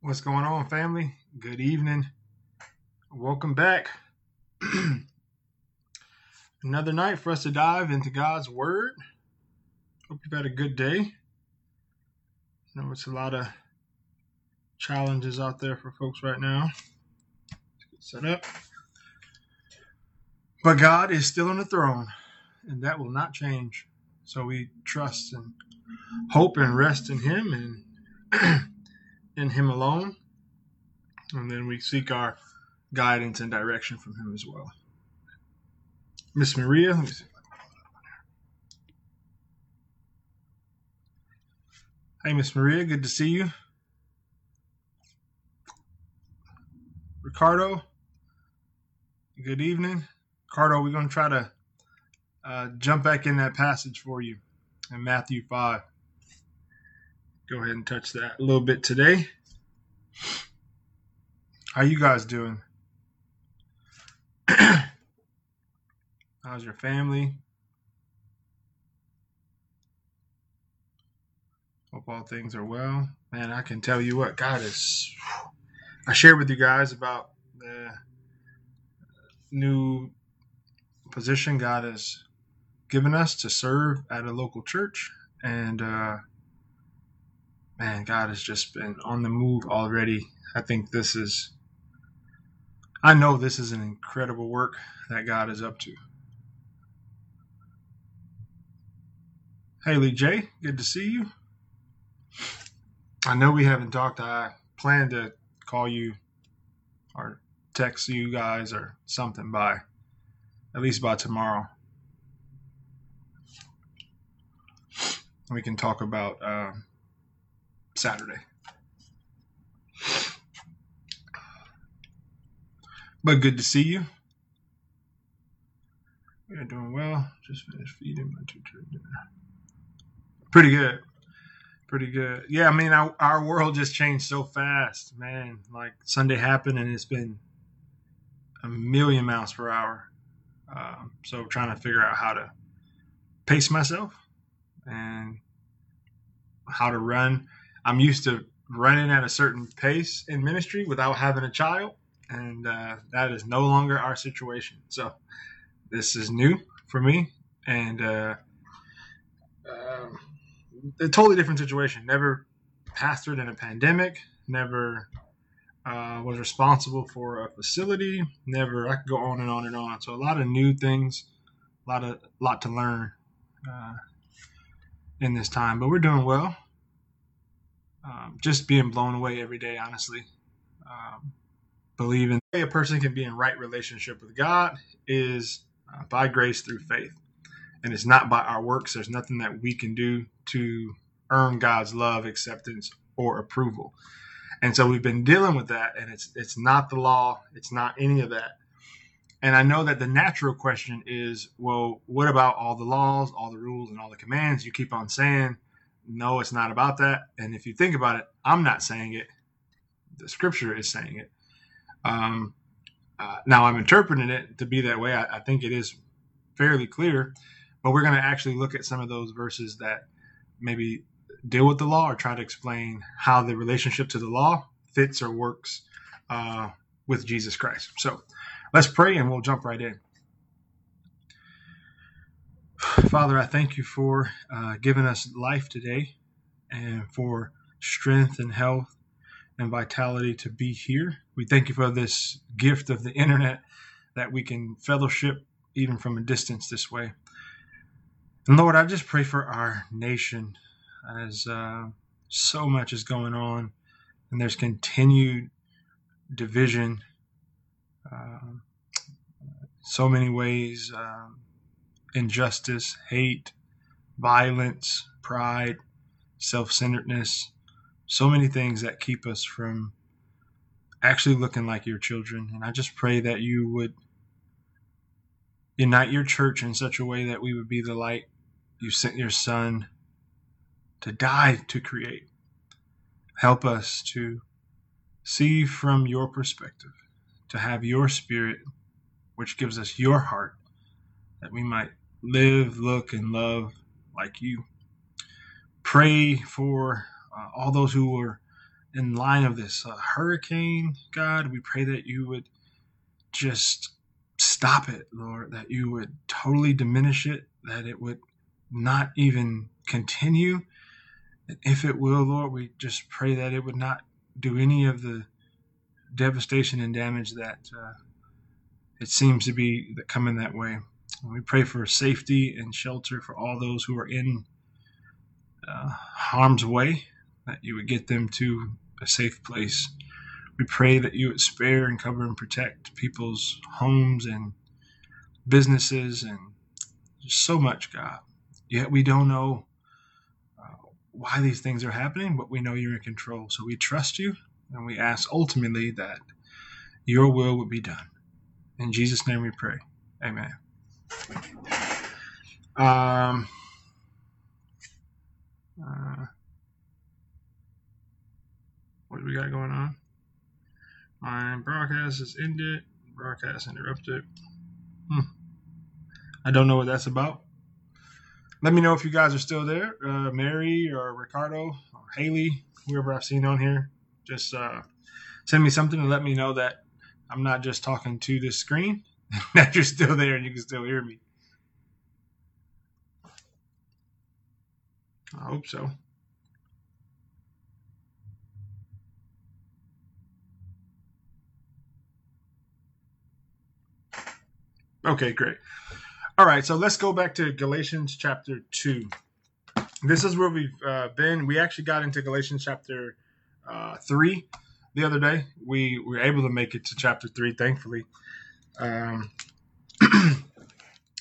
What's going on, family? Good evening. Welcome back. Another night for us to dive into God's Word. Hope you've had a good day. I know it's a lot of challenges out there for folks right now. Set up. But God is still on the throne, and that will not change. So we trust and hope and rest in Him and in Him alone. And then we seek our guidance and direction from Him as well. Miss Maria, let me see. Hey, Miss Maria, good to see you. Ricardo, good evening. Ricardo, we're going to try to uh, jump back in that passage for you in Matthew 5 go ahead and touch that a little bit today. How you guys doing? How's your family? Hope all things are well. Man, I can tell you what, God is. I shared with you guys about the new position God has given us to serve at a local church. And uh, man, God has just been on the move already. I think this is, I know this is an incredible work that God is up to. Haley J, good to see you. I know we haven't talked. I plan to call you or text you guys or something by at least by tomorrow. We can talk about. Uh, Saturday. But good to see you. We are doing well. Just finished feeding my two dinner. Pretty good. Pretty good. Yeah, I mean, our, our world just changed so fast, man. Like Sunday happened and it's been a million miles per hour. Uh, so trying to figure out how to pace myself and how to run. I'm used to running at a certain pace in ministry without having a child, and uh, that is no longer our situation. So this is new for me, and uh, uh, a totally different situation. Never pastored in a pandemic. Never uh, was responsible for a facility. Never. I could go on and on and on. So a lot of new things, a lot of lot to learn uh, in this time. But we're doing well um, just being blown away every day, honestly. Um, believing a person can be in right relationship with God is uh, by grace through faith. And it's not by our works. There's nothing that we can do to earn God's love, acceptance, or approval. And so we've been dealing with that, and it's it's not the law, it's not any of that. And I know that the natural question is, well, what about all the laws, all the rules, and all the commands you keep on saying? No, it's not about that. And if you think about it, I'm not saying it. The scripture is saying it. Um, uh, now I'm interpreting it to be that way. I, I think it is fairly clear, but we're going to actually look at some of those verses that maybe deal with the law or try to explain how the relationship to the law fits or works uh, with Jesus Christ. So let's pray and we'll jump right in. Father, I thank you for uh, giving us life today and for strength and health and vitality to be here. We thank you for this gift of the internet that we can fellowship even from a distance this way. And Lord, I just pray for our nation as uh, so much is going on and there's continued division, uh, so many ways. Um, injustice, hate, violence, pride, self centeredness, so many things that keep us from actually looking like your children. And I just pray that you would unite your church in such a way that we would be the light you sent your son to die to create. Help us to see from your perspective, to have your spirit, which gives us your heart, that we might live, look, and love like you. Pray for uh, all those who are in line of this uh, hurricane, God, we pray that you would just stop it, Lord, that you would totally diminish it, that it would not even continue. And if it will, Lord, we just pray that it would not do any of the devastation and damage that uh, it seems to be coming that way. We pray for safety and shelter for all those who are in uh, harm's way, that you would get them to a safe place. We pray that you would spare and cover and protect people's homes and businesses and so much, God. Yet we don't know uh, why these things are happening, but we know you're in control. So we trust you and we ask ultimately that your will would be done. In Jesus' name we pray. Amen. Um, uh, what do we got going on? My broadcast is ended. Broadcast interrupted. Hmm. I don't know what that's about. Let me know if you guys are still there. Uh, Mary or Ricardo or Haley, whoever I've seen on here. Just uh, send me something and let me know that I'm not just talking to this screen, that you're still there and you can still hear me. I hope so. Okay, great. All right, so let's go back to Galatians chapter 2. This is where we've uh, been. We actually got into Galatians chapter uh, 3 the other day. We, we were able to make it to chapter 3, thankfully. Um,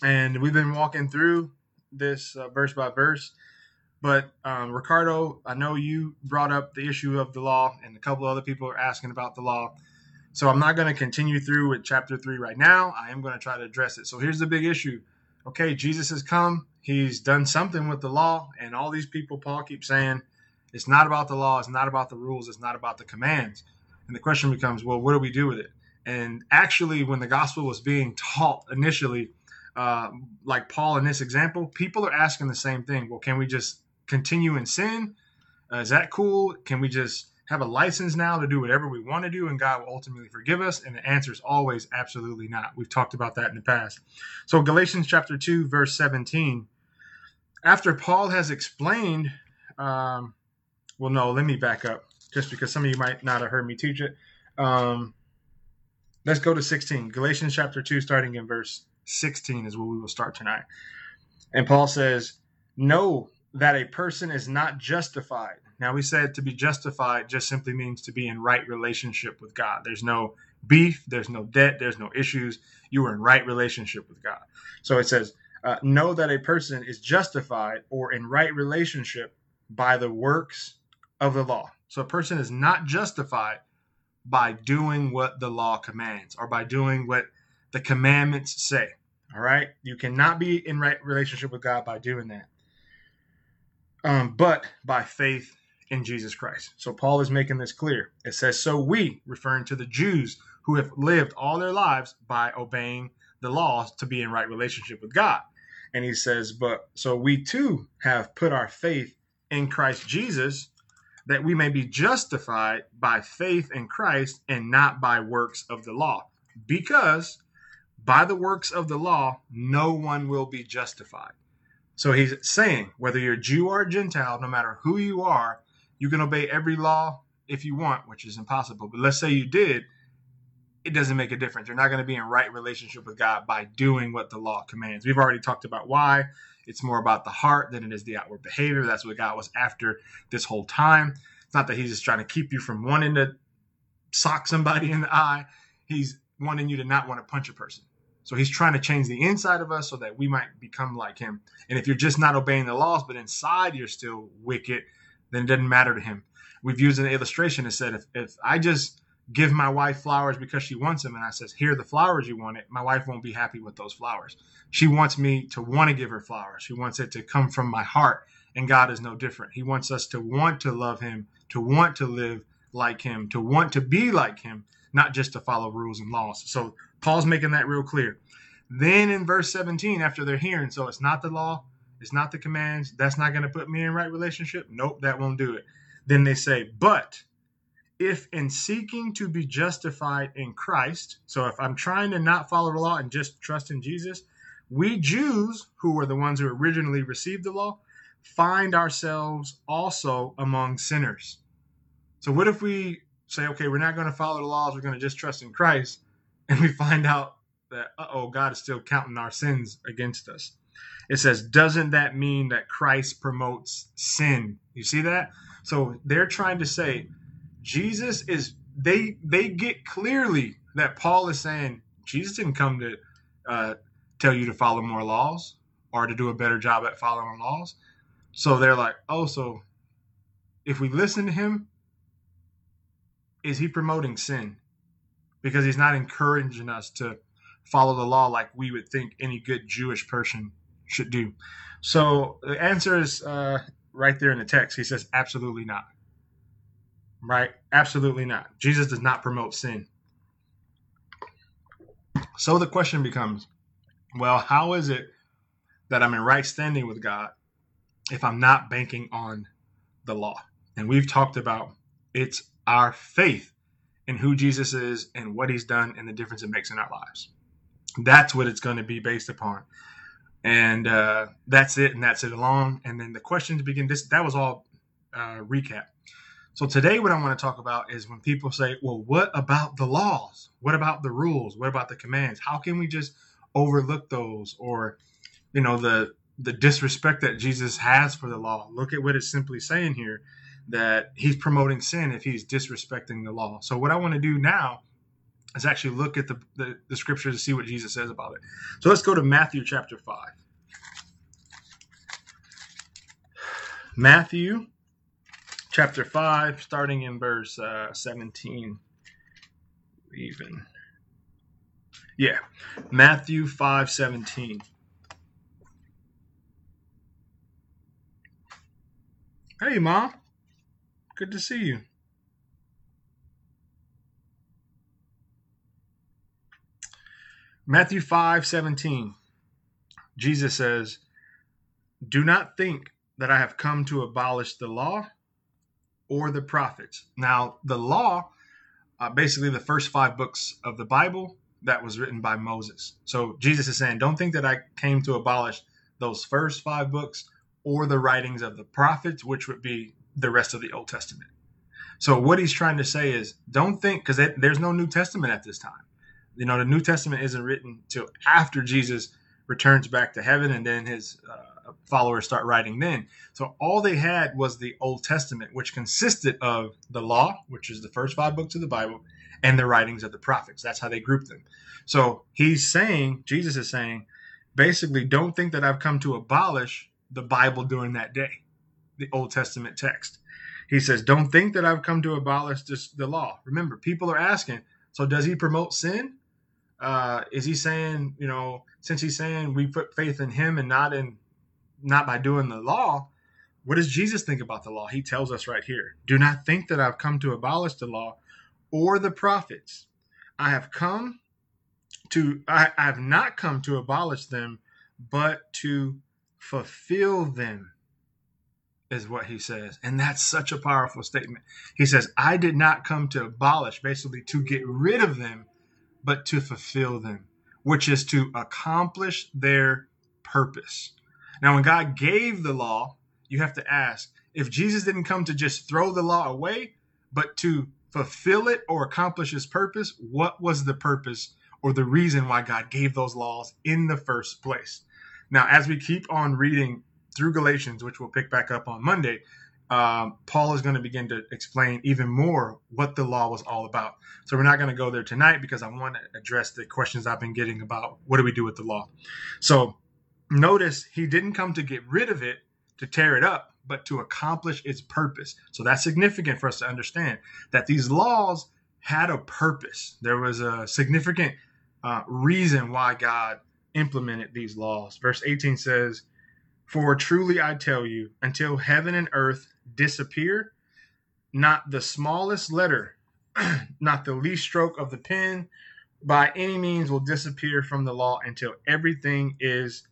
and we've been walking through this uh, verse by verse. But um, Ricardo, I know you brought up the issue of the law, and a couple other people are asking about the law. So I'm not going to continue through with chapter three right now. I am going to try to address it. So here's the big issue. Okay, Jesus has come. He's done something with the law, and all these people, Paul keeps saying, it's not about the law, it's not about the rules, it's not about the commands. And the question becomes, well, what do we do with it? And actually, when the gospel was being taught initially, uh, like Paul in this example, people are asking the same thing. Well, can we just continue in sin? Uh, is that cool? Can we just have a license now to do whatever we want to do and God will ultimately forgive us? And the answer is always absolutely not. We've talked about that in the past. So, Galatians chapter 2, verse 17, after Paul has explained, um, well, no, let me back up just because some of you might not have heard me teach it. Um, let's go to 16. Galatians chapter 2, starting in verse 16, is where we will start tonight. And Paul says, Know that a person is not justified now, we said to be justified just simply means to be in right relationship with God. There's no beef, there's no debt, there's no issues. You are in right relationship with God. So it says, uh, know that a person is justified or in right relationship by the works of the law. So a person is not justified by doing what the law commands or by doing what the commandments say. All right. You cannot be in right relationship with God by doing that. Um, but by faith in Jesus Christ. So Paul is making this clear. It says, So we, referring to the Jews who have lived all their lives by obeying the laws to be in right relationship with God. And he says, But so we too have put our faith in Christ Jesus that we may be justified by faith in Christ and not by works of the law. Because by the works of the law, no one will be justified. So he's saying, whether you're Jew or Gentile, no matter who you are, you can obey every law if you want, which is impossible. But let's say you did, it doesn't make a difference. You're not going to be in right relationship with God by doing what the law commands. We've already talked about why. It's more about the heart than it is the outward behavior. That's what God was after this whole time. It's not that He's just trying to keep you from wanting to sock somebody in the eye. He's wanting you to not want to punch a person. So He's trying to change the inside of us so that we might become like Him. And if you're just not obeying the laws, but inside you're still wicked, then it doesn't matter to him. We've used an illustration and said if, if I just give my wife flowers because she wants them and I says, here are the flowers you wanted, my wife won't be happy with those flowers. She wants me to want to give her flowers. She wants it to come from my heart. And God is no different. He wants us to want to love him, to want to live like him, to want to be like him, not just to follow rules and laws. So Paul's making that real clear. Then in verse 17, after they're hearing, so it's not the law, it's not the commands. That's not going to put me in right relationship. Nope, that won't do it. Then they say, but if in seeking to be justified in Christ, so if I'm trying to not follow the law and just trust in Jesus, we Jews, who were the ones who originally received the law, find ourselves also among sinners. So, what if we say, okay, we're not going to follow the laws, we're going to just trust in Christ, and we find out that, oh, God is still counting our sins against us? It says, doesn't that mean that Christ promotes sin? You see that? So, they're trying to say, Jesus is, they, they get clearly that Paul is saying, Jesus didn't come to uh, tell you to follow more laws or to do a better job at following laws. So they're like, oh, so if we listen to him, is he promoting sin? Because he's not encouraging us to follow the law like we would think any good Jewish person should do. So the answer is uh, right there in the text. He says, absolutely not. Right? Absolutely not. Jesus does not promote sin. So the question becomes well, how is it that I'm in right standing with God if I'm not banking on the law? And we've talked about it's our faith in who Jesus is and what he's done and the difference it makes in our lives. That's what it's going to be based upon. And uh, that's it, and that's it alone. And then the questions begin. This that was all uh, recap. So today, what I want to talk about is when people say, "Well, what about the laws? What about the rules? What about the commands? How can we just overlook those or you know the the disrespect that Jesus has for the law. Look at what it's simply saying here that he's promoting sin if he's disrespecting the law. So what I want to do now is actually look at the, the, the scripture to see what Jesus says about it. So let's go to Matthew chapter 5. Matthew chapter 5, starting in verse uh, 17, even. Yeah. Matthew 5 17. Hey, Mom. Good to see you. Matthew 5 17. Jesus says, Do not think that I have come to abolish the law or the prophets. Now, the law, uh, basically the first five books of the Bible, that was written by Moses. So Jesus is saying, don't think that I came to abolish those first five books or the writings of the prophets, which would be the rest of the Old Testament. So what he's trying to say is, don't think because there's no New Testament at this time. You know, the New Testament isn't written till after Jesus returns back to heaven, and then his uh, followers start writing. Then, so all they had was the Old Testament, which consisted of the law, which is the first five books of the Bible, and the writings of the prophets. That's how they grouped them. So he's saying, Jesus is saying, basically, don't think that I've come to abolish the Bible during that day, the Old Testament text. He says, don't think that I've come to abolish this, the law. Remember, people are asking, so does he promote sin? Uh, is he saying, you know, since he's saying we put faith in him and not in, not by doing the law, what does Jesus think about the law? He tells us right here, do not think that I've come to abolish the law or the prophets. I have come to, I, I have not come to abolish them, but to fulfill them, is what he says. And that's such a powerful statement. He says, I did not come to abolish, basically to get rid of them, but to fulfill them, which is to accomplish their purpose. Now, when God gave the law, you have to ask if Jesus didn't come to just throw the law away, but to fulfill it or accomplish his purpose, what was the purpose or the reason why God gave those laws in the first place? Now, as we keep on reading through Galatians, which we'll pick back up on Monday, um, Paul is going to begin to explain even more what the law was all about. So we're not going to go there tonight because I want to address the questions I've been getting about what do we do with the law. So notice he didn't come to get rid of it, to tear it up, but to accomplish its purpose. So that's significant for us to understand that these laws had a purpose. There was a significant uh, reason why God implemented these laws. Verse 18 says, For truly I tell you, until heaven and earth disappear, not the smallest letter, not the least stroke of the pen, by any means will disappear from the law until everything is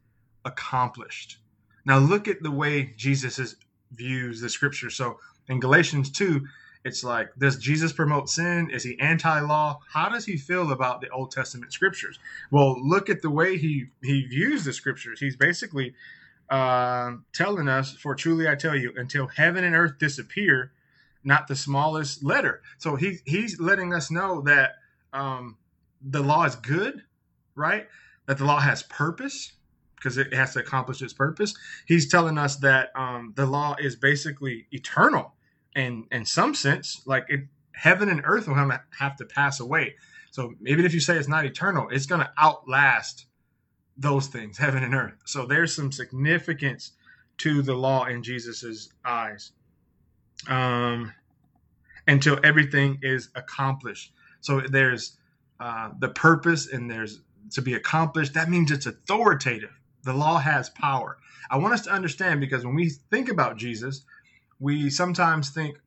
accomplished. Now look at the way Jesus is, views the scripture. So in Galatians 2, It's like, does Jesus promote sin? Is he anti-law? How does he feel about the Old Testament scriptures? Well, look at the way he he views the scriptures. He's basically uh, telling us, "For truly I tell you, until heaven and earth disappear, not the smallest letter." So he he's letting us know that um, the law is good, right? That the law has purpose because it has to accomplish its purpose. He's telling us that um, the law is basically eternal and in some sense, like it, heaven and earth will have to pass away. So even if you say it's not eternal, it's going to outlast those things, heaven and earth. So there's some significance to the law in Jesus's eyes. Um, until everything is accomplished. So there's uh, the purpose and there's to be accomplished. That means it's authoritative. The law has power. I want us to understand because when we think about Jesus, we sometimes think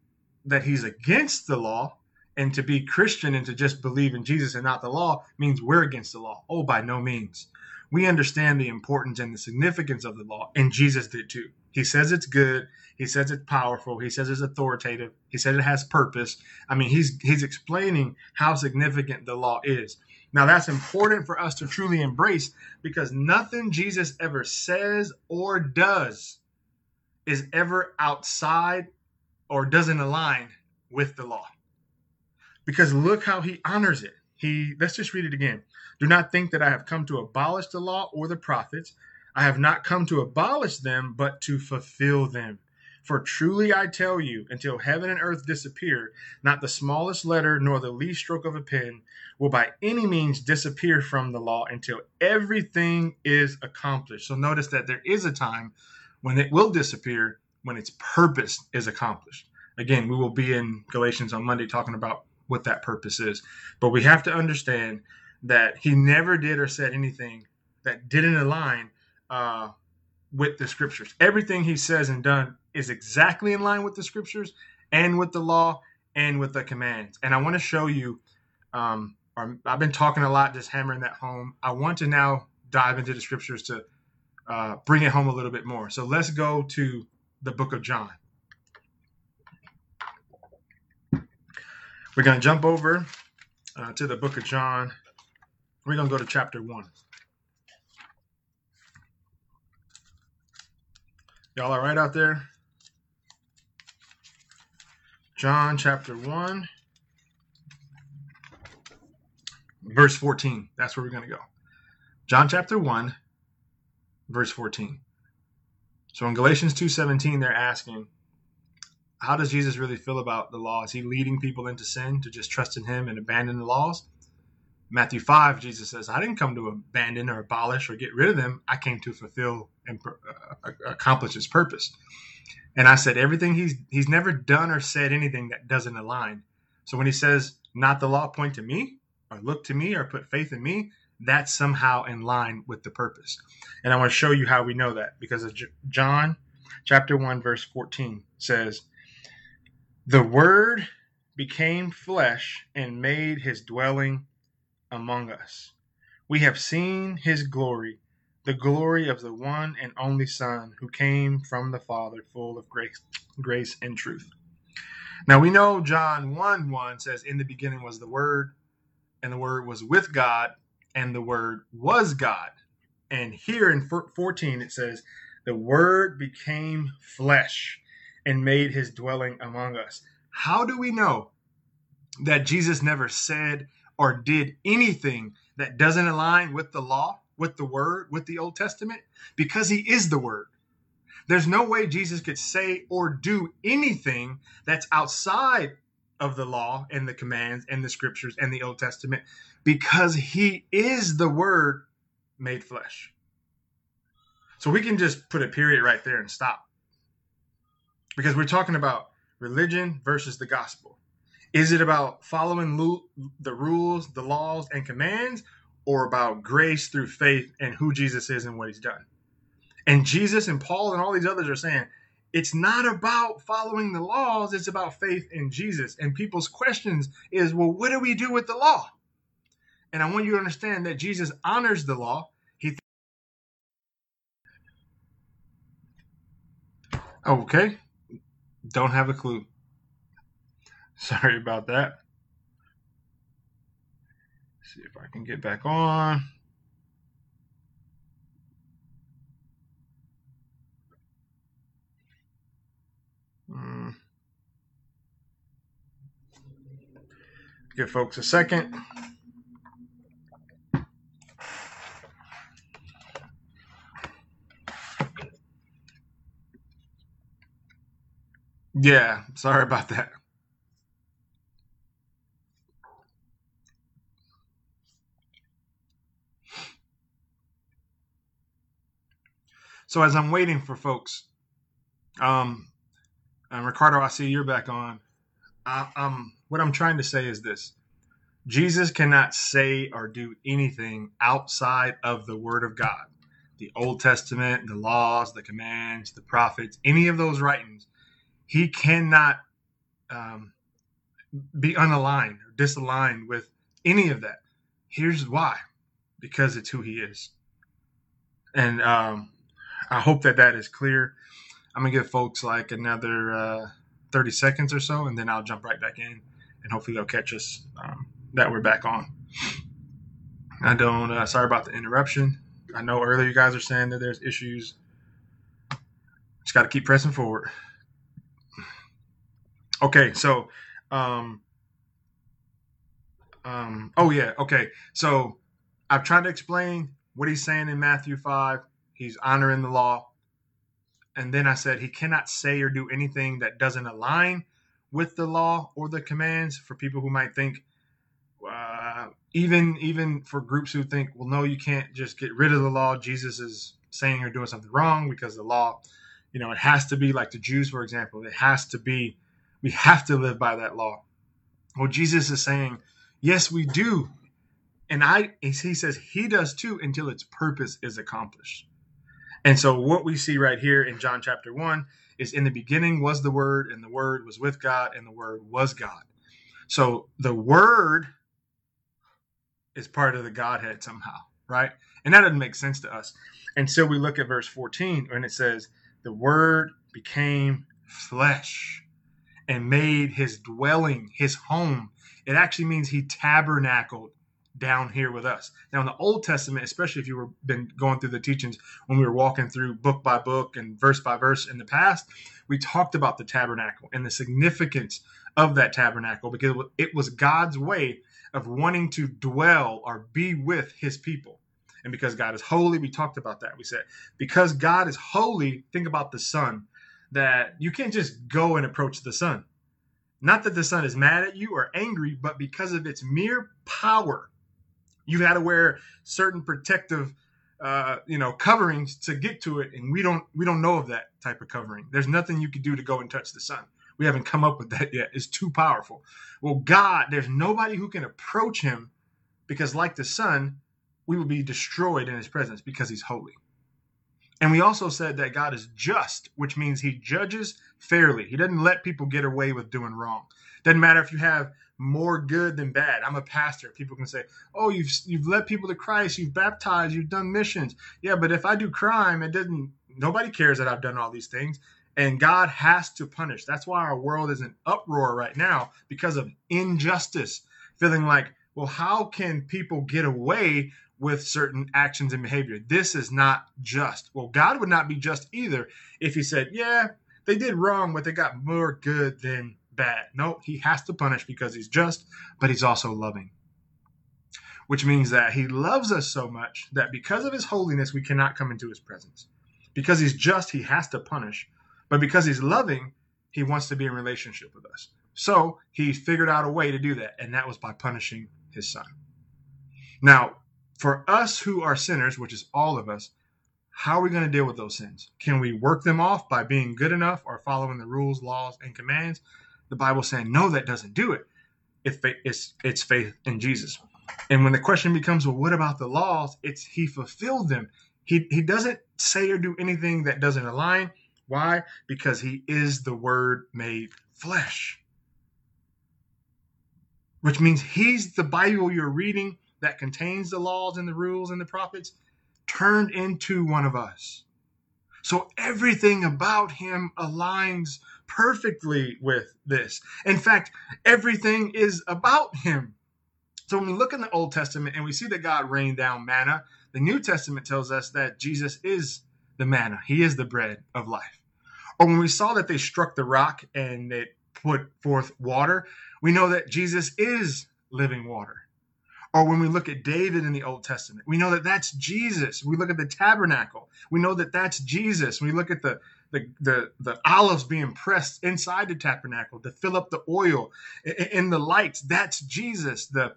that he's against the law and to be Christian and to just believe in Jesus and not the law means we're against the law. Oh, by no means. We understand the importance and the significance of the law, and Jesus did too. He says it's good. He says it's powerful. He says it's authoritative. He said it has purpose. I mean, he's he's explaining how significant the law is. Now that's important for us to truly embrace because nothing Jesus ever says or does is ever outside or doesn't align with the law. Because look how he honors it. He let's just read it again. Do not think that I have come to abolish the law or the prophets. I have not come to abolish them, but to fulfill them. For truly I tell you, until heaven and earth disappear, not the smallest letter nor the least stroke of a pen will by any means disappear from the law until everything is accomplished. So notice that there is a time when it will disappear when its purpose is accomplished. Again, we will be in Galatians on Monday talking about what that purpose is. But we have to understand that he never did or said anything that didn't align uh, with the scriptures. Everything he says and done is exactly in line with the scriptures and with the law and with the commands. And I want to show you, um, I've been talking a lot, just hammering that home. I want to now dive into the scriptures to uh, bring it home a little bit more. So let's go to the book of John. We're going to jump over uh, to the book of John. We're going to go to chapter 1. Y'all all right out there? John chapter 1, verse 14. That's where we're going to go. John chapter 1, verse 14. So in Galatians 2:17 they're asking how does Jesus really feel about the law? Is he leading people into sin to just trust in him and abandon the laws? Matthew 5, Jesus says, I didn't come to abandon or abolish or get rid of them. I came to fulfill and uh, accomplish his purpose. And I said, everything he's he's never done or said anything that doesn't align. So when he says, not the law, point to me or look to me or put faith in me, that's somehow in line with the purpose. And I want to show you how we know that because of John chapter 1 verse 14 says, "The word became flesh and made his dwelling among us. We have seen his glory, the glory of the one and only Son who came from the Father, full of grace, grace and truth." Now we know John 1 1 says, In the beginning was the Word, and the Word was with God, and the Word was God. And here in 14, it says, The Word became flesh and made his dwelling among us. How do we know that Jesus never said or did anything that doesn't align with the law, with the Word, with the Old Testament? Because he is the Word. There's no way Jesus could say or do anything that's outside of the law and the commands and the scriptures and the Old Testament because he is the word made flesh. So we can just put a period right there and stop. Because we're talking about religion versus the gospel. Is it about following the rules, the laws, and commands, or about grace through faith and who Jesus is and what he's done? And Jesus and Paul and all these others are saying it's not about following the laws, it's about faith in Jesus. And people's questions is, well, what do we do with the law? And I want you to understand that Jesus honors the law. He Okay. Don't have a clue. Sorry about that. See if I can get back on. Mm. Give folks a second. Yeah, sorry about that. So as I'm waiting for folks, um, and Ricardo, I see you're back on. I, um, what I'm trying to say is this: Jesus cannot say or do anything outside of the Word of God, the Old Testament, the laws, the commands, the prophets, any of those writings. He cannot um, be unaligned or disaligned with any of that. Here's why: because it's who He is, and um, I hope that that is clear. I'm gonna give folks like another uh, 30 seconds or so, and then I'll jump right back in, and hopefully they'll catch us um, that we're back on. I don't. Uh, sorry about the interruption. I know earlier you guys are saying that there's issues. Just got to keep pressing forward. Okay, so, um, um, oh yeah, okay. So I've tried to explain what he's saying in Matthew five. He's honoring the law. And then I said he cannot say or do anything that doesn't align with the law or the commands for people who might think uh, even even for groups who think well no you can't just get rid of the law. Jesus is saying you're doing something wrong because the law you know it has to be like the jews for example. It has to be we have to live by that law. Well jesus is saying yes we do. And i he says he does too until its purpose is accomplished and so what we see right here in John chapter 1 is in the beginning was the word and the word was with God and the word was God. So the word is part of the Godhead somehow, right? And that doesn't make sense to us. And so we look at verse 14 and it says the word became flesh and made his dwelling, his home. It actually means he tabernacled down here with us. Now, in the Old Testament, especially if you were been going through the teachings when we were walking through book by book and verse by verse in the past, we talked about the tabernacle and the significance of that tabernacle because it was God's way of wanting to dwell or be with his people. And because God is holy, we talked about that. We said, because God is holy, think about the sun, that you can't just go and approach the sun. Not that the sun is mad at you or angry, but because of its mere power you had to wear certain protective uh, you know coverings to get to it and we don't we don't know of that type of covering. There's nothing you can do to go and touch the sun. We haven't come up with that yet. It's too powerful. Well god there's nobody who can approach him because like the sun we will be destroyed in his presence because he's holy. And we also said that god is just which means he judges fairly. He doesn't let people get away with doing wrong. Doesn't matter if you have more good than bad. I'm a pastor. People can say, "Oh, you've you've led people to Christ, you've baptized, you've done missions." Yeah, but if I do crime, it doesn't. Nobody cares that I've done all these things, and God has to punish. That's why our world is in uproar right now because of injustice. Feeling like, well, how can people get away with certain actions and behavior? This is not just. Well, God would not be just either if He said, "Yeah, they did wrong, but they got more good than." Bad. No, he has to punish because he's just, but he's also loving. Which means that he loves us so much that because of his holiness, we cannot come into his presence. Because he's just, he has to punish. But because he's loving, he wants to be in relationship with us. So he figured out a way to do that, and that was by punishing his son. Now, for us who are sinners, which is all of us, how are we going to deal with those sins? Can we work them off by being good enough or following the rules, laws, and commands? The Bible saying, no, that doesn't do it. It's, it's faith in Jesus. And when the question becomes, well, what about the laws? It's he fulfilled them. He, he doesn't say or do anything that doesn't align. Why? Because he is the word made flesh. Which means he's the Bible you're reading that contains the laws and the rules and the prophets turned into one of us. So everything about him aligns perfectly with this. In fact, everything is about him. So when we look in the Old Testament and we see that God rained down manna, the New Testament tells us that Jesus is the manna. He is the bread of life. Or when we saw that they struck the rock and it put forth water, we know that Jesus is living water. Or when we look at David in the Old Testament, we know that that's Jesus. We look at the tabernacle, we know that that's Jesus. We look at the the, the, the olives being pressed inside the tabernacle to fill up the oil in the lights. That's Jesus. The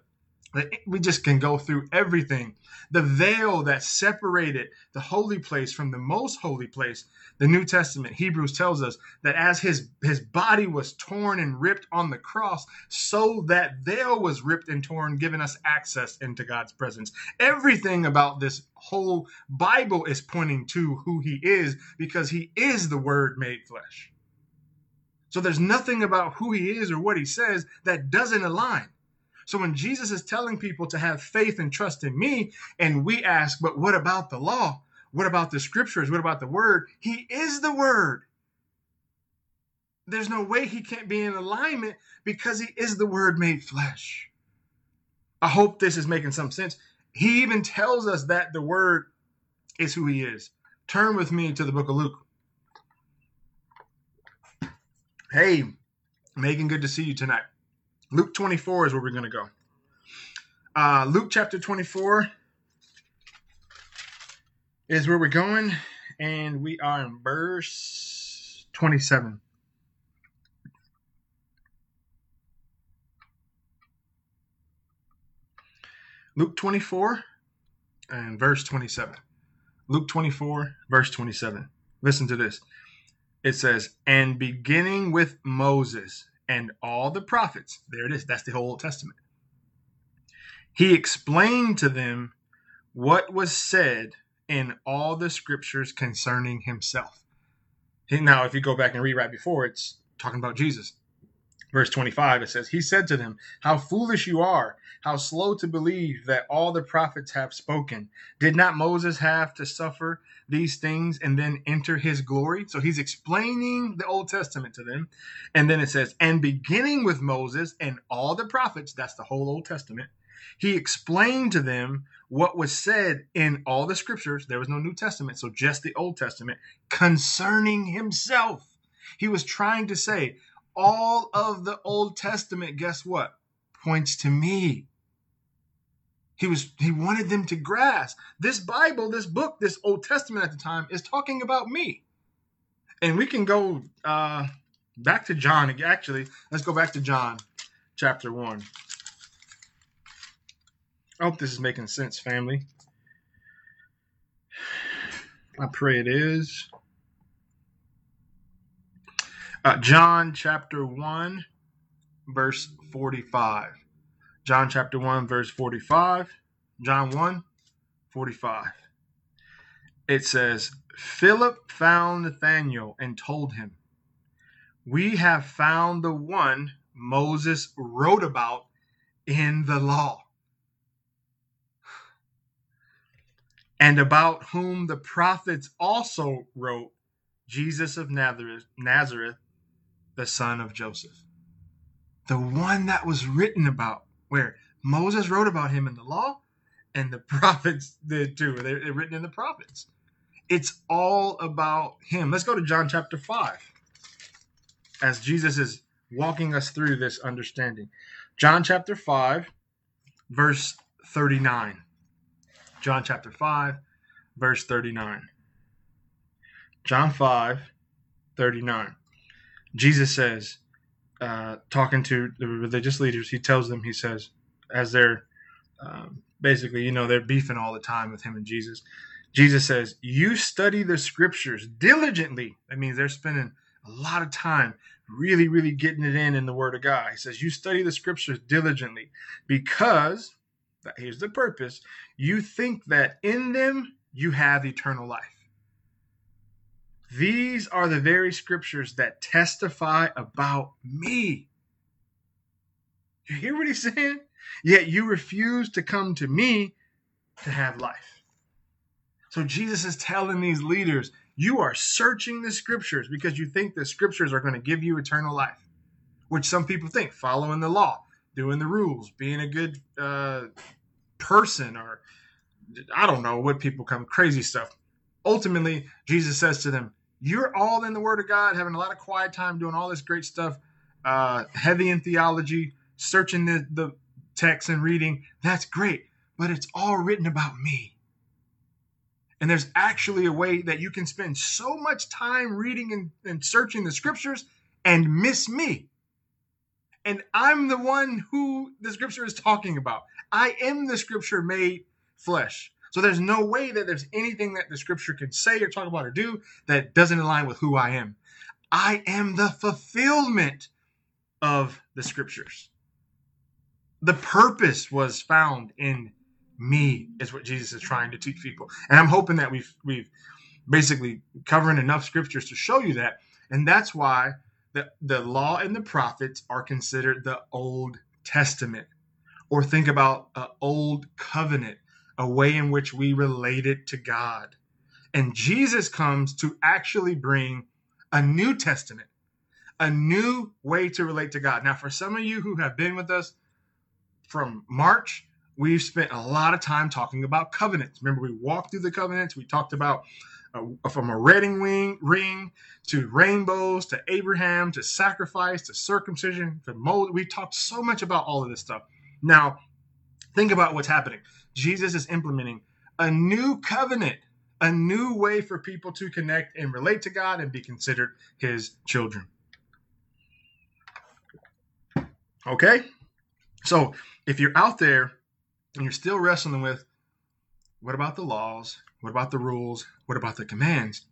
we just can go through everything. The veil that separated the holy place from the most holy place, the New Testament, Hebrews tells us that as his, his body was torn and ripped on the cross, so that veil was ripped and torn, giving us access into God's presence. Everything about this whole Bible is pointing to who he is because he is the Word made flesh. So there's nothing about who he is or what he says that doesn't align. So when Jesus is telling people to have faith and trust in me, and we ask, but what about the law? What about the scriptures? What about the word? He is the word. There's no way he can't be in alignment because he is the word made flesh. I hope this is making some sense. He even tells us that the word is who he is. Turn with me to the book of Luke. Hey, Megan, good to see you tonight. Luke 24 is where we're going to go. Uh, Luke chapter 24 is where we're going, and we are in verse 27. Luke 24 and verse 27. Luke 24, verse 27. Listen to this. It says, And beginning with Moses and all the prophets. There it is. That's the whole Old Testament. He explained to them what was said in all the scriptures concerning himself. Now, if you go back and read right before, it's talking about Jesus. Verse 25, it says, He said to them, How foolish you are, how slow to believe that all the prophets have spoken. Did not Moses have to suffer these things and then enter his glory? So he's explaining the Old Testament to them. And then it says, And beginning with Moses and all the prophets, that's the whole Old Testament, he explained to them what was said in all the scriptures. There was no New Testament, so just the Old Testament concerning himself. He was trying to say, all of the Old Testament, guess what? Points to me. He was he wanted them to grasp this Bible, this book, this Old Testament at the time is talking about me. And we can go uh, back to John. Actually, let's go back to John chapter 1. I hope this is making sense, family. I pray it is. Uh, John chapter 1, verse 45. John chapter 1, verse 45. John 1, 45. It says, Philip found Nathanael and told him, We have found the one Moses wrote about in the law, and about whom the prophets also wrote, Jesus of Nazareth, Nazareth the son of Joseph. The one that was written about, where Moses wrote about him in the law, and the prophets did too. They're, they're written in the prophets. It's all about him. Let's go to John chapter 5 as Jesus is walking us through this understanding. John chapter 5, verse 39. John chapter 5, verse 39. John 5, 39. Jesus says, uh, talking to the religious leaders, he tells them, he says, as they're um, basically, you know, they're beefing all the time with him and Jesus. Jesus says, You study the scriptures diligently. That means they're spending a lot of time really, really getting it in in the Word of God. He says, You study the scriptures diligently because, here's the purpose, you think that in them you have eternal life. These are the very scriptures that testify about me. You hear what he's saying? Yet you refuse to come to me to have life. So Jesus is telling these leaders, you are searching the scriptures because you think the scriptures are going to give you eternal life, which some people think following the law, doing the rules, being a good uh, person, or I don't know what people come crazy stuff. Ultimately, Jesus says to them, You're all in the Word of God, having a lot of quiet time, doing all this great stuff, uh, heavy in theology, searching the, the text and reading. That's great, but it's all written about me. And there's actually a way that you can spend so much time reading and, and searching the scriptures and miss me. And I'm the one who the scripture is talking about. I am the scripture made flesh. So there's no way that there's anything that the scripture can say or talk about or do that doesn't align with who I am. I am the fulfillment of the scriptures. The purpose was found in me is what Jesus is trying to teach people. And I'm hoping that we've we've basically covering enough scriptures to show you that. And that's why the, the law and the prophets are considered the Old Testament. Or think about an old covenant, a way in which we related to God. And Jesus comes to actually bring a New Testament, a new way to relate to God. Now, for some of you who have been with us from March we've spent a lot of time talking about covenants. Remember, we walked through the covenants. We talked about uh, from a wedding ring, ring to rainbows to Abraham to sacrifice to circumcision to mold. We talked so much about all of this stuff. Now, think about what's happening. Jesus is implementing a new covenant, a new way for people to connect and relate to God and be considered his children. Okay? So, if you're out there and you're still wrestling with what about the laws? What about the rules? What about the commands?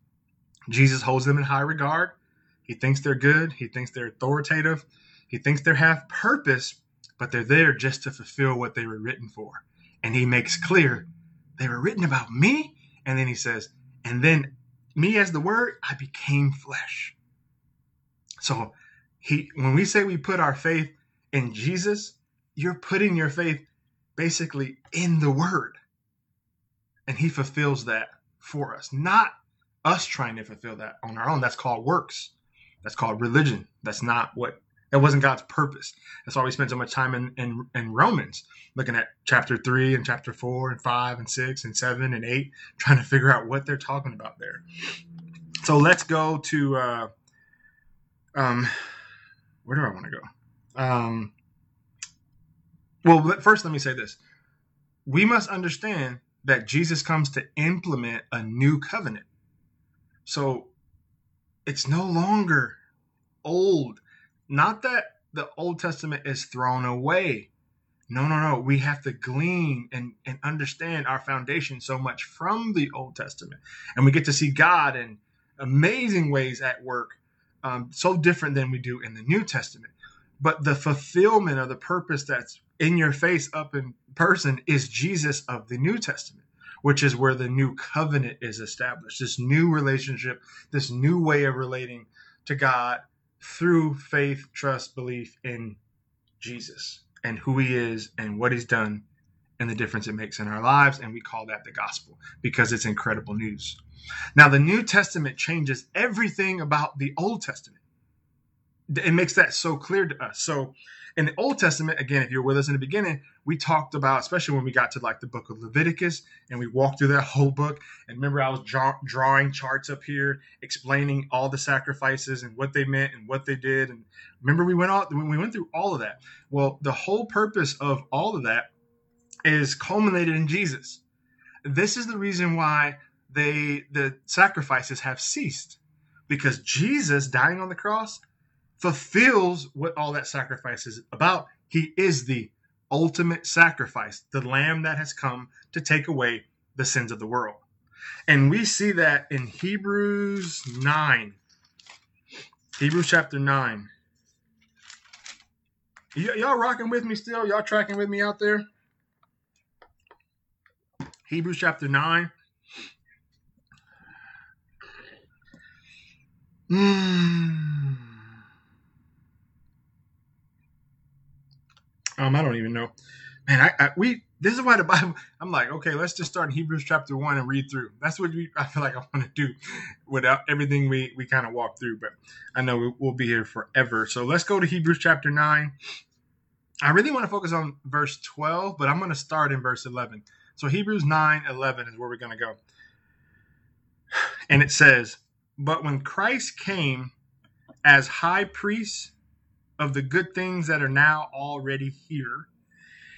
Jesus holds them in high regard. He thinks they're good. He thinks they're authoritative. He thinks they have purpose, but they're there just to fulfill what they were written for. And he makes clear they were written about me. And then he says, and then me as the word, I became flesh. So he when we say we put our faith in Jesus, you're putting your faith basically in the word. And he fulfills that for us, not us trying to fulfill that on our own. That's called works. That's called religion. That's not what that wasn't God's purpose. That's why we spend so much time in, in, in Romans, looking at chapter three and chapter four and five and six and seven and eight, trying to figure out what they're talking about there. So let's go to uh, um, where do I want to go? Um, well, first, let me say this. We must understand that Jesus comes to implement a new covenant. So it's no longer old. Not that the Old Testament is thrown away. No, no, no. We have to glean and, and understand our foundation so much from the Old Testament. And we get to see God in amazing ways at work, um, so different than we do in the New Testament. But the fulfillment of the purpose that's in your face up in person is Jesus of the New Testament, which is where the new covenant is established. This new relationship, this new way of relating to God through faith, trust, belief in Jesus and who he is and what he's done and the difference it makes in our lives. And we call that the gospel because it's incredible news. Now, the New Testament changes everything about the Old Testament. It makes that so clear to us. So, in the Old Testament, again, if you're with us in the beginning, we talked about, especially when we got to like the book of Leviticus and we walked through that whole book. And remember, I was draw- drawing charts up here explaining all the sacrifices and what they meant and what they did. And remember, we went all when we went through all of that. Well, the whole purpose of all of that is culminated in Jesus. This is the reason why they the sacrifices have ceased because Jesus dying on the cross fulfills what all that sacrifice is about. He is the ultimate sacrifice, the lamb that has come to take away the sins of the world. And we see that in Hebrews 9. Hebrews chapter 9. Y- y'all rocking with me still? Y'all tracking with me out there? Hebrews chapter 9. Hmm. Um, I don't even know. Man, I, I we this is why the Bible. I'm like, okay, let's just start in Hebrews chapter one and read through. That's what we, I feel like I want to do, without everything we we kind of walk through. But I know we, we'll be here forever. So let's go to Hebrews chapter nine. I really want to focus on verse 12, but I'm going to start in verse 11. So Hebrews 9, 11 is where we're going to go. And it says, But when Christ came as high priest of the good things that are now already here,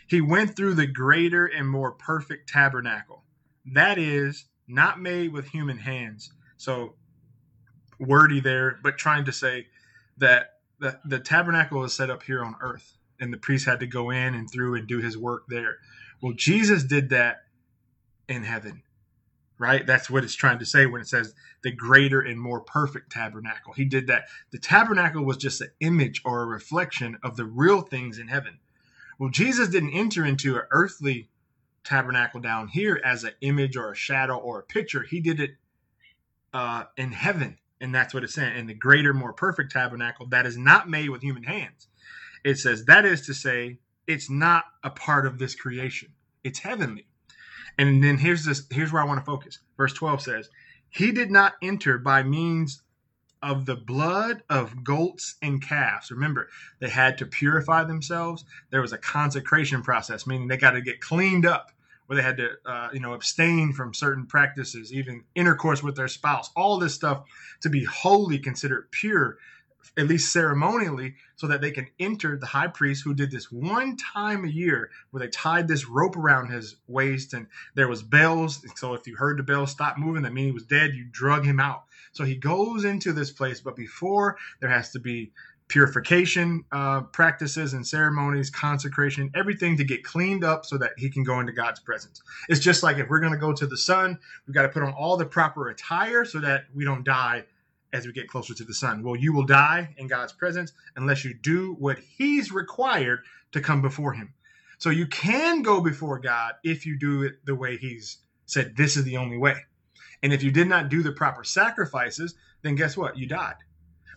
he went through the greater and more perfect tabernacle. That is, not made with human hands. So, wordy there, but trying to say that the, the tabernacle is set up here on earth, and the priest had to go in and through and do his work there. Well, Jesus did that in heaven, right? That's what it's trying to say when it says the greater and more perfect tabernacle. He did that. The tabernacle was just an image or a reflection of the real things in heaven. Well, Jesus didn't enter into an earthly tabernacle down here as an image or a shadow or a picture. He did it uh, in heaven. And that's what it's saying. And the greater, more perfect tabernacle that is not made with human hands. It says, that is to say, it's not a part of this creation. It's heavenly. And then here's this here's where I want to focus. Verse 12 says, He did not enter by means of the blood of goats and calves. Remember, they had to purify themselves. There was a consecration process, meaning they got to get cleaned up, where they had to, uh, you know, abstain from certain practices, even intercourse with their spouse. All this stuff to be wholly considered pure, at least ceremonially, so that they can enter the high priest who did this one time a year, where they tied this rope around his waist, and there was bells. So if you heard the bells stop moving, that means he was dead. You drug him out so he goes into this place, but before there has to be purification uh, practices and ceremonies, consecration, everything to get cleaned up so that he can go into God's presence. It's just like if we're going to go to the sun, we've got to put on all the proper attire so that we don't die as we get closer to the sun. Well, you will die in God's presence unless you do what he's required to come before him. So you can go before God if you do it the way he's said this is the only way. And if you did not do the proper sacrifices, then guess what? You died.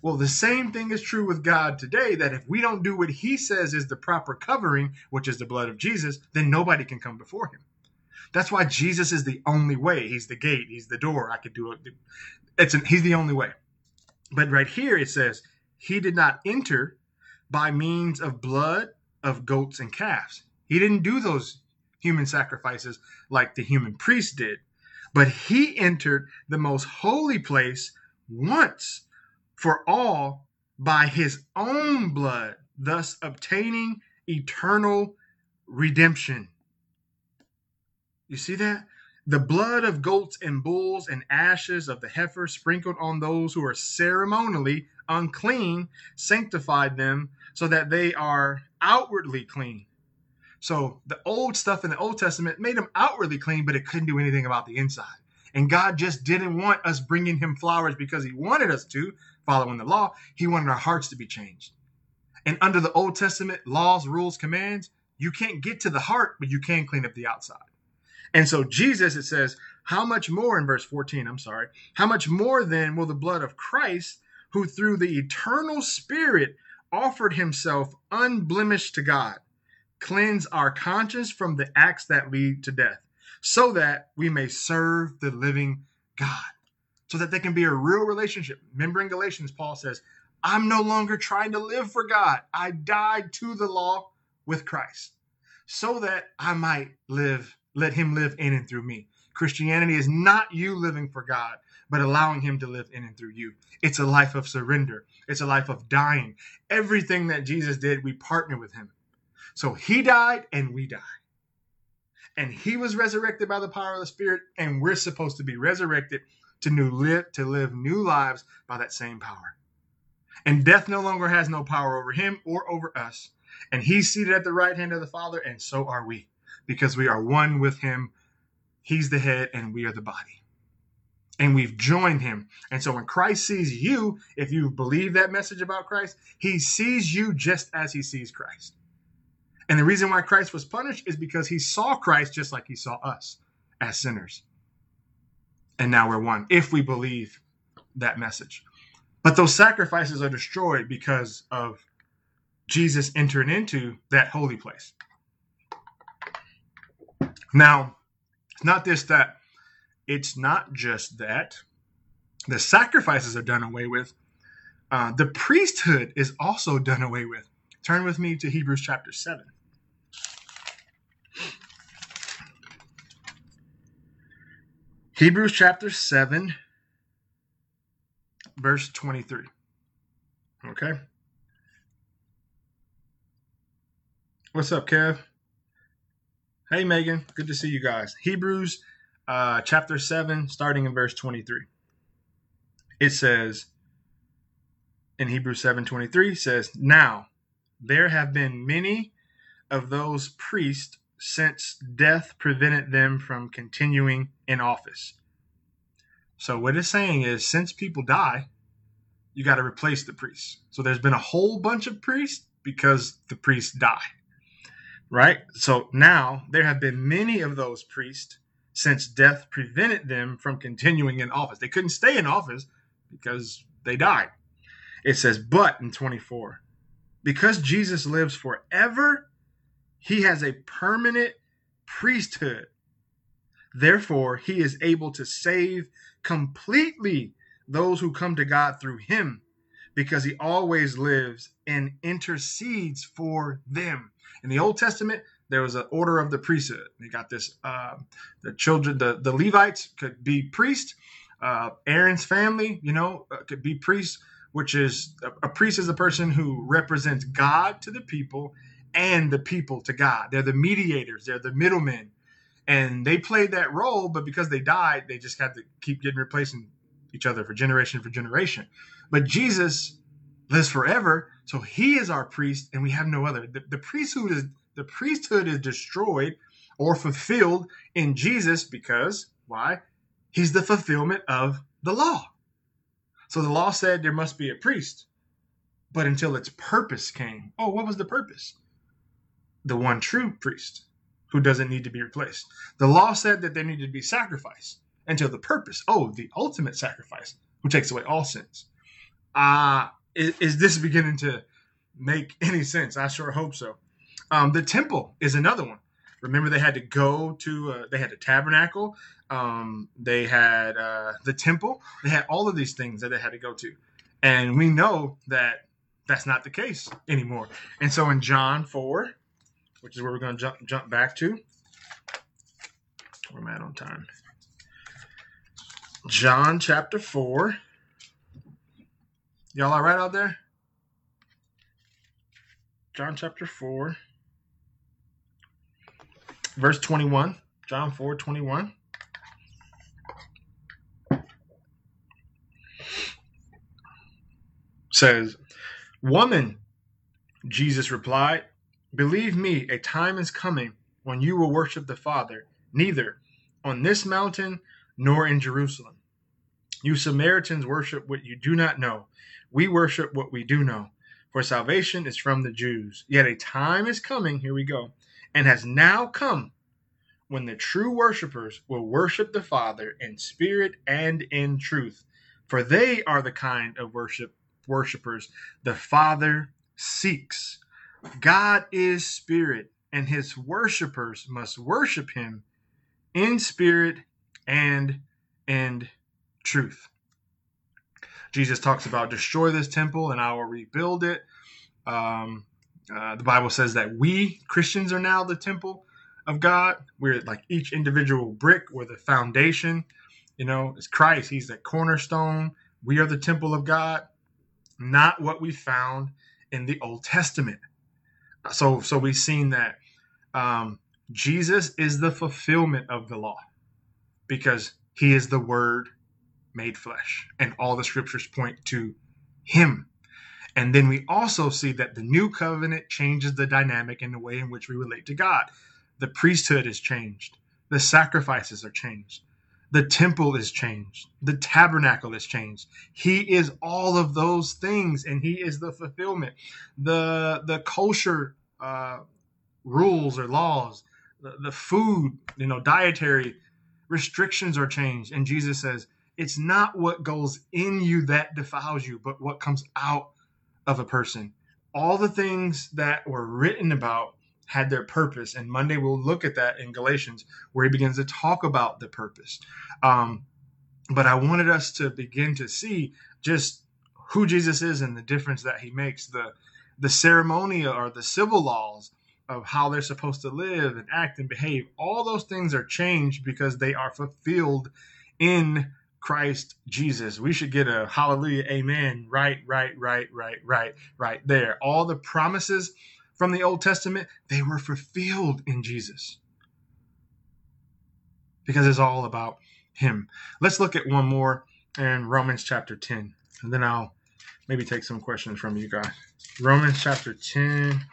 Well, the same thing is true with God today that if we don't do what he says is the proper covering, which is the blood of Jesus, then nobody can come before him. That's why Jesus is the only way. He's the gate, he's the door. I could do it. It's an, he's the only way. But right here it says, he did not enter by means of blood of goats and calves. He didn't do those human sacrifices like the human priest did. But he entered the most holy place once for all by his own blood, thus obtaining eternal redemption. You see that? The blood of goats and bulls and ashes of the heifer sprinkled on those who are ceremonially unclean sanctified them so that they are outwardly clean. So the old stuff in the Old Testament made them outwardly clean, but it couldn't do anything about the inside. And God just didn't want us bringing him flowers because he wanted us to, following the law. He wanted our hearts to be changed. And under the Old Testament laws, rules, commands, you can't get to the heart, but you can clean up the outside. And so Jesus, it says, how much more in verse 14, I'm sorry, how much more then will the blood of Christ, who through the eternal Spirit offered himself unblemished to God, cleanse our conscience from the acts that lead to death, so that we may serve the living God, so that there can be a real relationship. Remember in Galatians, Paul says, I'm no longer trying to live for God. I died to the law with Christ so that I might live, let him live in and through me. Christianity is not you living for God, but allowing him to live in and through you. It's a life of surrender. It's a life of dying. Everything that Jesus did, we partner with him. So he died and we die. And he was resurrected by the power of the Spirit, and we're supposed to be resurrected to new live to live new lives by that same power. And death no longer has no power over him or over us. And he's seated at the right hand of the Father, and so are we, because we are one with him. He's the head, and we are the body. And we've joined him. And so when Christ sees you, if you believe that message about Christ, he sees you just as he sees Christ. And the reason why Christ was punished is because he saw Christ just like he saw us as sinners. And now we're one if we believe that message. But those sacrifices are destroyed because of Jesus entering into that holy place. Now, it's not this that it's not just that the sacrifices are done away with. Uh, the priesthood is also done away with. Turn with me to Hebrews chapter 7. Hebrews chapter 7, verse 23. Okay. What's up, Kev? Hey, Megan. Good to see you guys. Hebrews uh, chapter 7, starting in verse 23. It says, in Hebrews 7 23, says, Now there have been many of those priests since death prevented them from continuing in office. So, what it's saying is, since people die, you got to replace the priests. So, there's been a whole bunch of priests because the priests die. Right? So, now there have been many of those priests since death prevented them from continuing in office. They couldn't stay in office because they died. It says, but in 24, because Jesus lives forever, he has a permanent priesthood. Therefore, he is able to save completely those who come to God through him because he always lives and intercedes for them. In the Old Testament, there was an order of the priesthood. They got this: uh, the children, the the Levites could be priests. Uh, Aaron's family, you know, uh, could be priests, which is a, a priest is a person who represents God to the people and the people to God. They're the mediators. They're the middlemen, and they played that role. But because they died, they just had to keep getting replacing each other for generation for generation. But Jesus lives forever, so He is our priest, and we have no other. The, the priesthood is the priesthood is destroyed or fulfilled in Jesus because why? He's the fulfillment of the law. So the law said there must be a priest, but until its purpose came, oh, what was the purpose? The one true priest who doesn't need to be replaced. The law said that there needed to be sacrifice until the purpose, oh, the ultimate sacrifice who takes away all sins. Uh, is, is this beginning to make any sense? I sure hope so. Um, the temple is another one. Remember, they had to go to, uh, they had the tabernacle, um, they had uh, the temple, they had all of these things that they had to go to. And we know that that's not the case anymore. And so in John 4, which is where we're going to jump, jump back to, I at on time? John chapter 4. Y'all all right out there? John chapter 4 verse 21, John 4 21. Says, Woman, Jesus replied, Believe me, a time is coming when you will worship the Father, neither on this mountain nor in Jerusalem. You Samaritans worship what you do not know. We worship what we do know, for salvation is from the Jews. Yet a time is coming, here we go, and has now come when the true worshippers will worship the Father in spirit and in truth, for they are the kind of worship worshippers the Father seeks. God is spirit, and his worshippers must worship him in spirit and in truth. Jesus talks about destroy this temple and I will rebuild it. Um, uh, the Bible says that we Christians are now the temple of God. We're like each individual brick, we're the foundation. You know, it's Christ, He's the cornerstone. We are the temple of God, not what we found in the Old Testament. So, so we've seen that um, Jesus is the fulfillment of the law because He is the Word made flesh, and all the scriptures point to Him. And then we also see that the new covenant changes the dynamic in the way in which we relate to God. The priesthood is changed. The sacrifices are changed. The temple is changed. The tabernacle is changed. He is all of those things, and He is the fulfillment. The the kosher uh, rules or laws, the, the food, you know, dietary restrictions are changed, and Jesus says it's not what goes in you that defiles you, but what comes out of a person. All the things that were written about had their purpose. And Monday we'll look at that in Galatians, where he begins to talk about the purpose. Um, but I wanted us to begin to see just who Jesus is and the difference that he makes. The the ceremonial or the civil laws of how they're supposed to live and act and behave, all those things are changed because they are fulfilled in Christ Jesus. We should get a hallelujah, amen, right, right, right, right, right, right there. All the promises from the Old Testament, they were fulfilled in Jesus because it's all about Him. Let's look at one more in Romans chapter 10, and then I'll maybe take some questions from you guys. Romans chapter 10.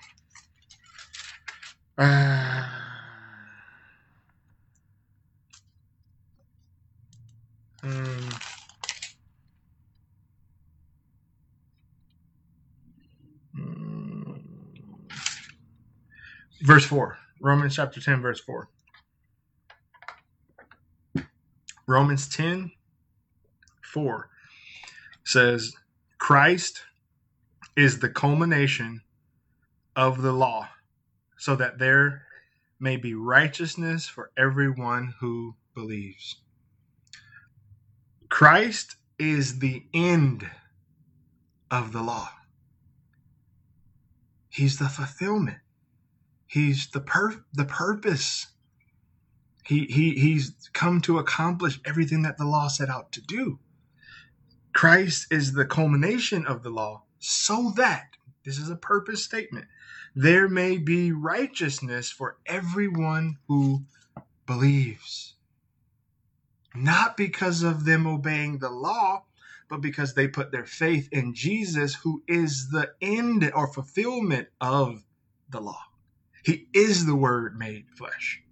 Uh, um, verse 4. Romans chapter 10, verse 4. Romans 10, 4 says, Christ is the culmination of the law, so that there may be righteousness for everyone who believes. Christ is the end of the law. He's the fulfillment. He's the per the purpose. He he he's come to accomplish everything that the law set out to do. Christ is the culmination of the law so that this is a purpose statement there may be righteousness for everyone who believes. Not because of them obeying the law, but because they put their faith in Jesus, who is the end or fulfillment of the law. He is the Word made flesh.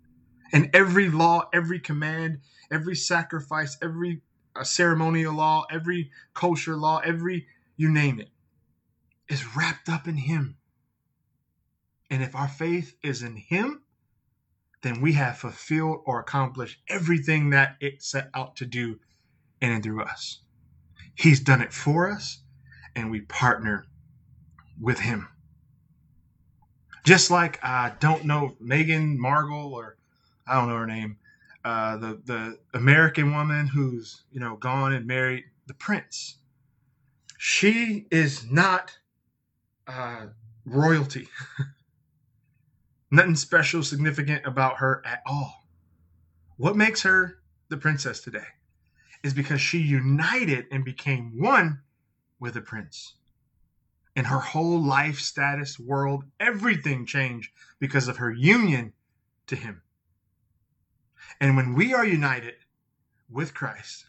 And every law, every command, every sacrifice, every uh, ceremonial law, every kosher law, every, you name it, is wrapped up in Him. And if our faith is in Him, then we have fulfilled or accomplished everything that it set out to do in and through us. He's done it for us, and we partner with Him. Just like I don't know Meghan Markle or I don't know her name, uh, the the American woman who's you know gone and married the prince. She is not uh, royalty. Nothing special, significant about her at all. What makes her the princess today is because she united and became one with the prince. And her whole life, status, world, everything changed because of her union to him. And when we are united with Christ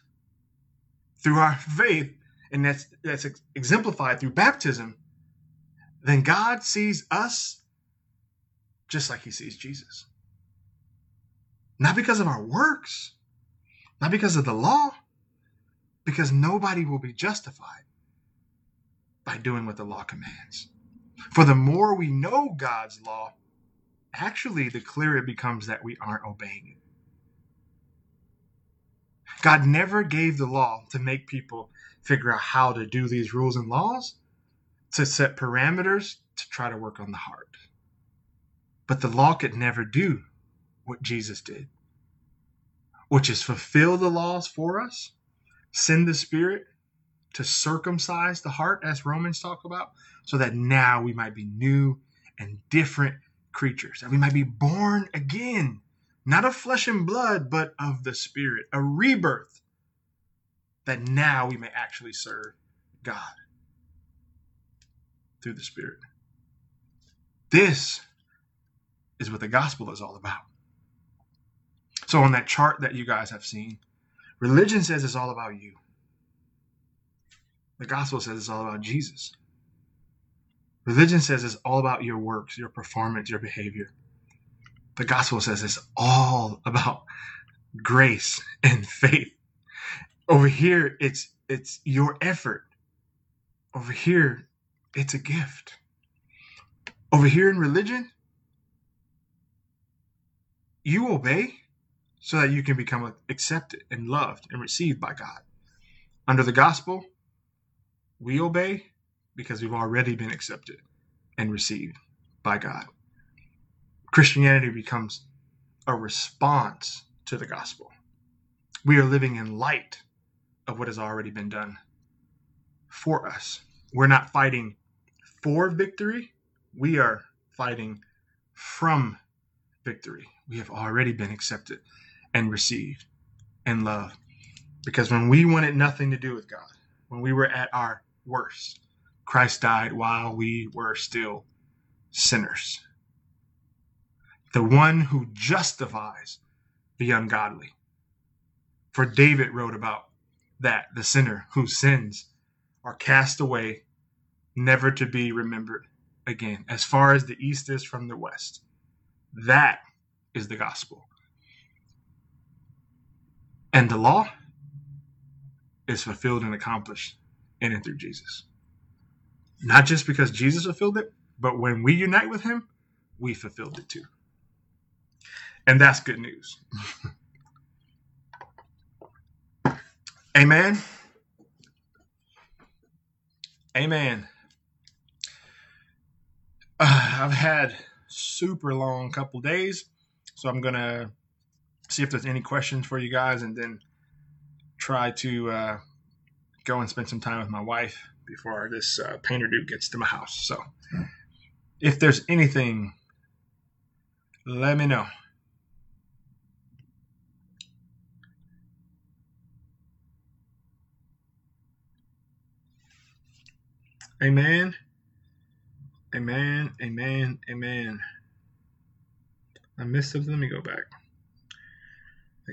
through our faith, and that's that's exemplified through baptism, then God sees us just like he sees Jesus. Not because of our works, not because of the law, because nobody will be justified by doing what the law commands. For the more we know God's law, actually, the clearer it becomes that we aren't obeying it. God never gave the law to make people figure out how to do these rules and laws, to set parameters to try to work on the heart. But the law could never do what Jesus did, which is fulfill the laws for us, send the Spirit to circumcise the heart, as Romans talk about, so that now we might be new and different creatures, that we might be born again, not of flesh and blood, but of the Spirit, a rebirth, that now we may actually serve God through the Spirit. This is what the gospel is all about. So, on that chart that you guys have seen, religion says it's all about you. The gospel says it's all about Jesus. Religion says it's all about your works, your performance, your behavior. The gospel says it's all about grace and faith. Over here, it's it's your effort. Over here, it's a gift. Over here in religion, you obey so that you can become accepted and loved and received by God. Under the gospel, we obey because we've already been accepted and received by God. Christianity becomes a response to the gospel. We are living in light of what has already been done for us. We're not fighting for victory, we are fighting from victory. We have already been accepted and received and loved. Because when we wanted nothing to do with God, when we were at our worst, Christ died while we were still sinners. The one who justifies the ungodly. For David wrote about that, the sinner whose sins are cast away, never to be remembered again, as far as the east is from the west. That is the gospel. And the law is fulfilled and accomplished in and through Jesus. Not just because Jesus fulfilled it, but when we unite with him, we fulfilled it too. And that's good news. Amen. Amen. Uh, I've had super long couple days, so I'm gonna see if there's any questions for you guys, and then try to uh, go and spend some time with my wife before this uh, painter dude gets to my house. So, if there's anything, let me know. Amen. Amen. Amen. Amen. I missed something. Let me go back.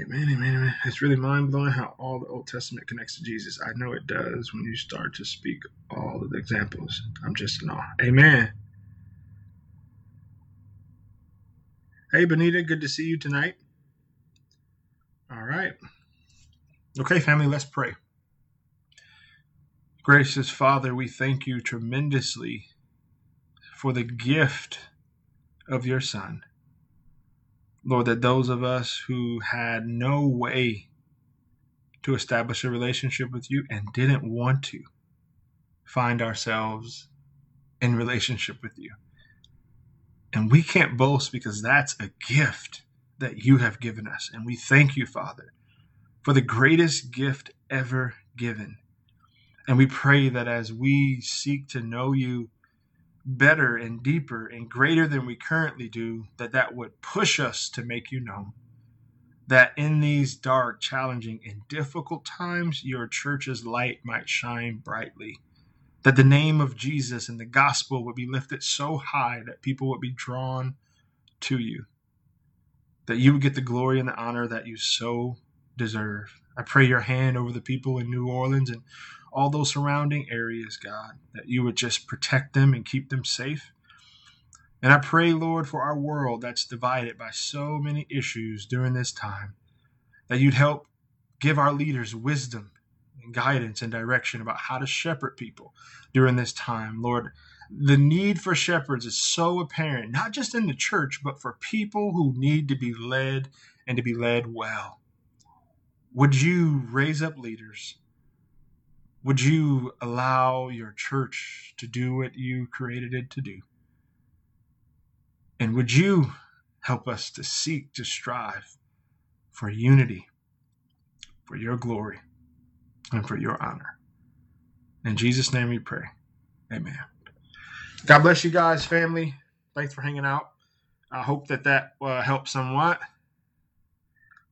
Amen. Amen. Amen. It's really mind blowing how all the Old Testament connects to Jesus. I know it does when you start to speak all of the examples. I'm just in awe. Amen. Hey, Benita. Good to see you tonight. All right. Okay, family, let's pray. Gracious Father, we thank you tremendously for the gift of your Son. Lord, that those of us who had no way to establish a relationship with you and didn't want to find ourselves in relationship with you. And we can't boast because that's a gift that you have given us. And we thank you, Father, for the greatest gift ever given and we pray that as we seek to know you better and deeper and greater than we currently do, that that would push us to make you known. That in these dark, challenging, and difficult times, your church's light might shine brightly. That the name of Jesus and the gospel would be lifted so high that people would be drawn to you. That you would get the glory and the honor that you so deserve. I pray your hand over the people in New Orleans and all those surrounding areas, God, that you would just protect them and keep them safe. And I pray, Lord, for our world that's divided by so many issues during this time, that you'd help give our leaders wisdom and guidance and direction about how to shepherd people during this time. Lord, the need for shepherds is so apparent, not just in the church, but for people who need to be led and to be led well. Would you raise up leaders would you allow your church to do what you created it to do? And would you help us to seek to strive for unity, for your glory, and for your honor? In Jesus' name we pray. Amen. God bless you guys, family. Thanks for hanging out. I hope that that uh, somewhat.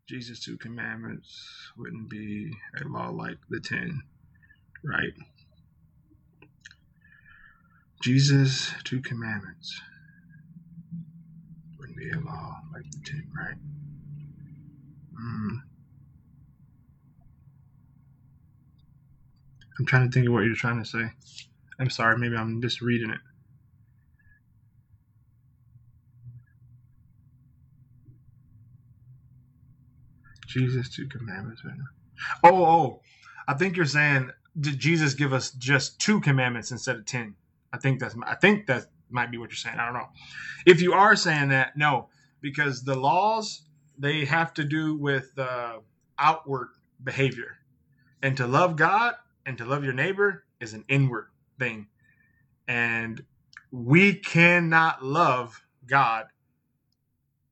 Jesus' two commandments wouldn't be a law like the ten. Right. Jesus' two commandments wouldn't be a law like the ten, right? Mm. I'm trying to think of what you're trying to say. I'm sorry, maybe I'm just reading it. Jesus' two commandments. Right now. Oh, oh, I think you're saying did Jesus give us just two commandments instead of ten? I think that's I think that might be what you're saying. I don't know. If you are saying that, no, because the laws they have to do with uh, outward behavior, and to love God and to love your neighbor is an inward thing, and we cannot love God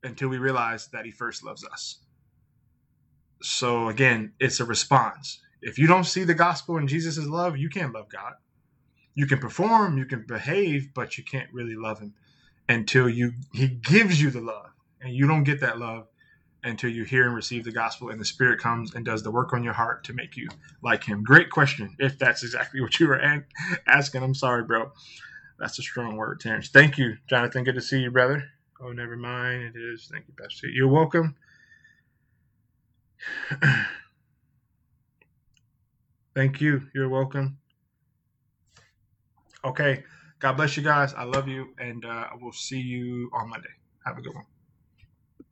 until we realize that He first loves us. So again, it's a response. If you don't see the gospel and Jesus' love, you can't love God. You can perform, you can behave, but you can't really love Him until you He gives you the love, and you don't get that love until you hear and receive the gospel and the spirit comes and does the work on your heart to make you like him. Great question if that's exactly what you were asking. I'm sorry bro. That's a strong word terrence. Thank you jonathan. Good to see you brother. Oh never mind. It is. Thank you pastor. You're welcome thank you. You're welcome. Okay. God bless you guys. I love you and uh, i will see you on monday. Have a good one